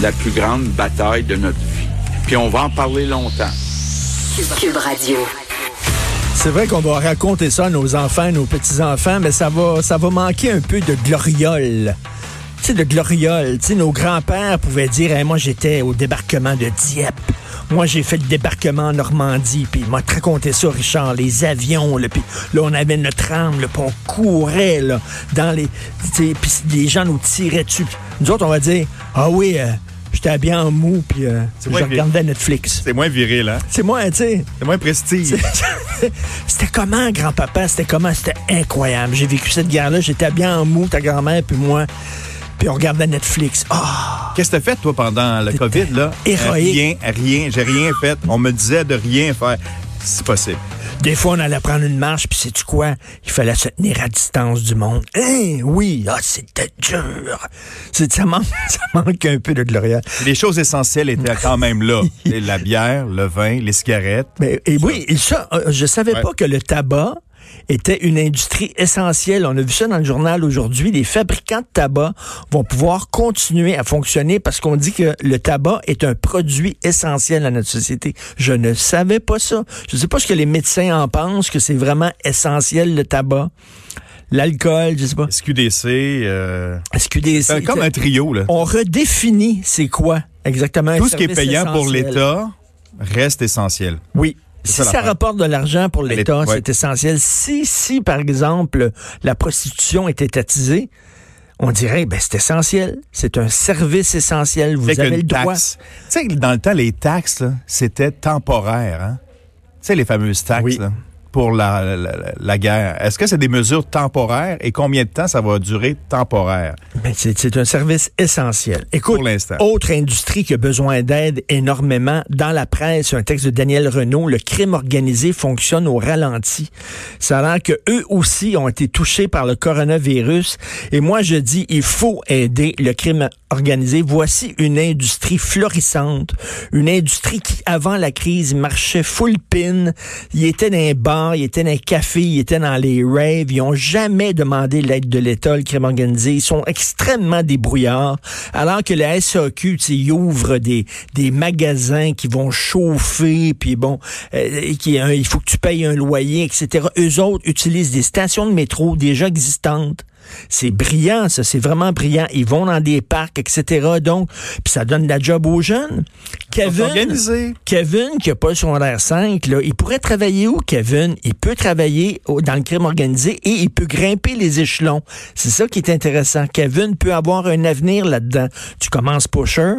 la plus grande bataille de notre vie. Puis on va en parler longtemps. Cube Radio. C'est vrai qu'on va raconter ça à nos enfants, nos petits-enfants, mais ça va, ça va manquer un peu de gloriole. Tu sais, de gloriole. Tu sais, nos grands-pères pouvaient dire, Hey, moi, j'étais au débarquement de Dieppe. Moi, j'ai fait le débarquement en Normandie, puis il m'a raconté ça, Richard, les avions, là, puis là, on avait notre âme, là, puis on courait, là, dans les... Puis les gens nous tiraient dessus. Nous autres, on va dire, ah oui, euh, j'étais habillé en mou, puis euh, je moins regardais Netflix. C'est moins viril, hein? C'est moi, tu sais... C'est moins prestige. C'était comment, grand-papa? C'était comment? C'était incroyable. J'ai vécu cette guerre-là. J'étais bien en mou, ta grand-mère, puis moi. Puis on regardait Netflix. Ah! Qu'est-ce que t'as fait, toi, pendant le COVID, là? héroïque. Rien, rien. J'ai rien fait. On me disait de rien faire. C'est possible. Des fois, on allait prendre une marche, puis sais-tu quoi? Il fallait se tenir à distance du monde. Hein? Oui! Ah, c'était dur! C'est- Ça manque, ça manque un peu de gloria. Les choses essentielles étaient quand même là. La bière, le vin, les cigarettes. Mais, et oui, et ça, euh, je savais Ouais. pas que le tabac était une industrie essentielle. On a vu ça dans le journal aujourd'hui. Les fabricants de tabac vont pouvoir continuer à fonctionner parce qu'on dit que le tabac est un produit essentiel à notre société. Je ne savais pas ça. Je ne sais pas ce que les médecins en pensent, que c'est vraiment essentiel le tabac. L'alcool, je sais pas. SQDC. euh, SQDC. c'est comme un trio, là. On redéfinit c'est quoi exactement Tout ce qui est payant pour l'État reste essentiel. Oui. Si ça rapporte de l'argent pour l'État, ouais. c'est essentiel. Si, si, par exemple, la prostitution est étatisée, on dirait, ben, c'est essentiel. C'est un service essentiel. Vous avez le droit. taxe. Tu sais, dans le temps, les taxes, c'était temporaire. Hein? Tu sais, les fameuses taxes Oui. là, pour la, la- guerre. Est-ce que c'est des mesures temporaires et combien de temps ça va durer temporaire? Ben, c'est un service essentiel. Écoute, pour l'instant? autre industrie qui a besoin d'aide énormément, dans la presse, un texte de Daniel Renault, le crime organisé fonctionne au ralenti. Ça a l'air que eux aussi ont été touchés par le coronavirus. Et moi, je dis, il faut aider le crime organisé. Voici une industrie florissante, une industrie qui, avant la crise, marchait full pin. Il était dans les bars, il était dans les cafés, il était dans les raves. Ils ont jamais demandé l'aide de l'État, le crime organisé. Ils sont extrêmement débrouillards. Alors que la SAQ, ils ouvrent des, des magasins qui vont chauffer, puis bon, euh, qui, euh, il faut que tu payes un loyer, etc. Eux autres utilisent des stations de métro déjà existantes. C'est brillant, ça, c'est vraiment brillant. Ils vont dans des parcs, etc. Donc, puis ça donne de la job aux jeunes. Kevin. Kevin, qui a pas son r 5, là, il pourrait travailler où, Kevin? Il peut travailler au- dans le crime organisé et il peut grimper les échelons. C'est ça qui est intéressant. Kevin peut avoir un avenir là-dedans. Tu commences pusher,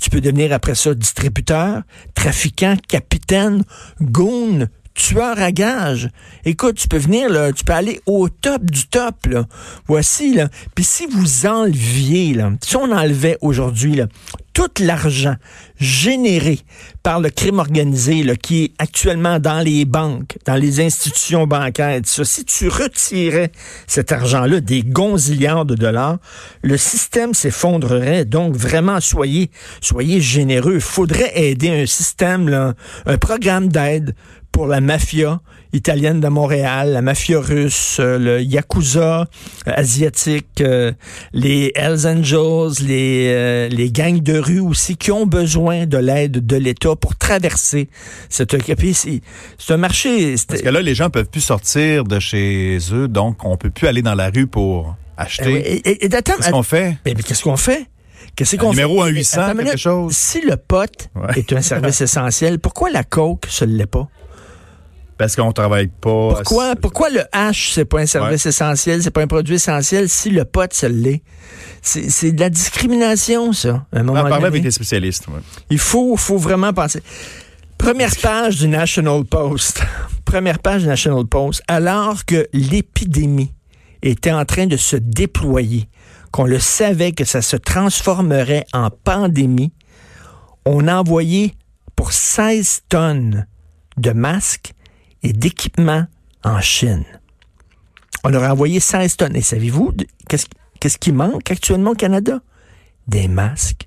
tu peux devenir après ça distributeur, trafiquant, capitaine, goon, tueur à gage. Écoute, tu peux venir, là, tu peux aller au top du top, là. Voici, là. Puis si vous enleviez, là, si on enlevait aujourd'hui, là, tout l'argent généré par le crime organisé, là, qui est actuellement dans les banques, dans les institutions bancaires, ça, si tu retirais cet argent-là, des gonzillards de dollars, le système s'effondrerait. Donc, vraiment, soyez, soyez généreux. Il faudrait aider un système, là, un programme d'aide pour la mafia italienne de Montréal, la mafia russe, euh, le Yakuza euh, asiatique, euh, les Hells Angels, les, les gangs de rue aussi, qui ont besoin de l'aide de l'État pour traverser cette... C'est un marché... Parce que là, les gens peuvent plus sortir de chez eux, donc on peut plus aller dans la rue pour Eh acheter. oui, et- et- et attends, Qu'est-ce qu'on fait? Mais, mais qu'est-ce qu'on fait? Qu'est-ce qu'on Un numéro fait? 1-800, Attends une quelque minute. chose? Si le pot Ouais. est un service essentiel, pourquoi la coke se l'est pas? Parce qu'on travaille pas. Pourquoi, pourquoi le H, c'est pas un service essentiel, c'est pas un produit essentiel, si le pot se l'est? C'est c'est de la discrimination, ça, à un On moment en avec les spécialistes. ouais. Il faut, faut vraiment penser. Première page du National Post. Première page du National Post. Alors que l'épidémie était en train de se déployer qu'on le savait que ça se transformerait en pandémie, on a envoyé pour 16 tonnes de masques et d'équipements en Chine. On aurait envoyé 16 tonnes. Et savez-vous qu'est-ce qu'est-ce qui manque actuellement au Canada? Des masques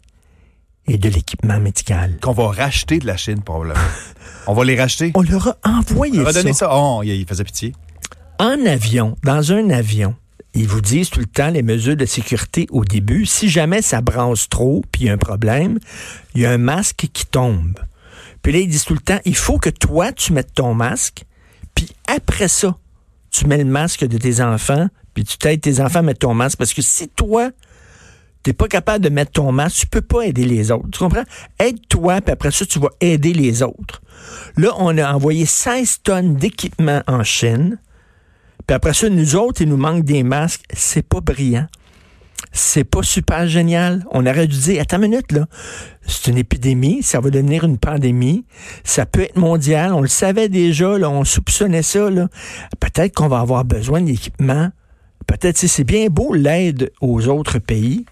et de l'équipement médical. Qu'on va racheter de la Chine, probablement. On va les racheter. On leur a envoyé On va ça. donner ça. Oh, il il faisait pitié. En avion, dans un avion, ils vous disent tout le temps les mesures de sécurité au début. Si jamais ça brasse trop, puis il y a un problème, il y a un masque qui tombe. Puis là, ils disent tout le temps, il faut que toi, tu mettes ton masque, puis après ça, tu mets le masque de tes enfants, puis tu t'aides tes enfants à mettre ton masque. Parce que si toi, t'es pas capable de mettre ton masque, tu peux pas aider les autres. Tu comprends? Aide-toi, puis après ça, tu vas aider les autres. Là, on a envoyé 16 tonnes d'équipement en Chine. Puis après ça, nous autres, il nous manque des masques. C'est pas brillant. C'est pas super génial. On aurait dû dire, attends une minute, là. C'est une épidémie, ça va devenir une pandémie. Ça peut être mondial. On le savait déjà, là. On soupçonnait ça. Peut-être qu'on va avoir besoin d'équipements. Peut-être, c'est bien beau l'aide aux autres pays.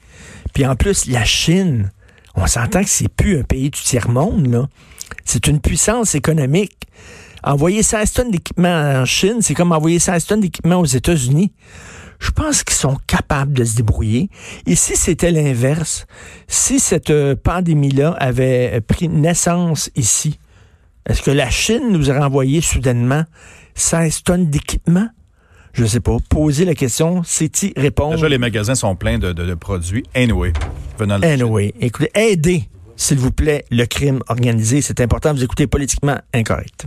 Puis en plus, la Chine, on s'entend que c'est plus un pays du tiers-monde, là. C'est une puissance économique. Envoyer 16 tonnes d'équipement en Chine, c'est comme envoyer 16 tonnes d'équipement aux États-Unis. Je pense qu'ils sont capables de se débrouiller. Et si c'était l'inverse, si cette euh, pandémie-là avait euh, pris naissance ici, est-ce que la Chine nous aurait envoyé soudainement 16 tonnes d'équipement? Je sais pas. Poser la question, c'est y répondre. Déjà, les magasins sont pleins de, de- de produits. Anyway, venant de. Anyway, écoutez, aidez, s'il vous plaît, le crime organisé. C'est important. Vous écoutez politiquement incorrect.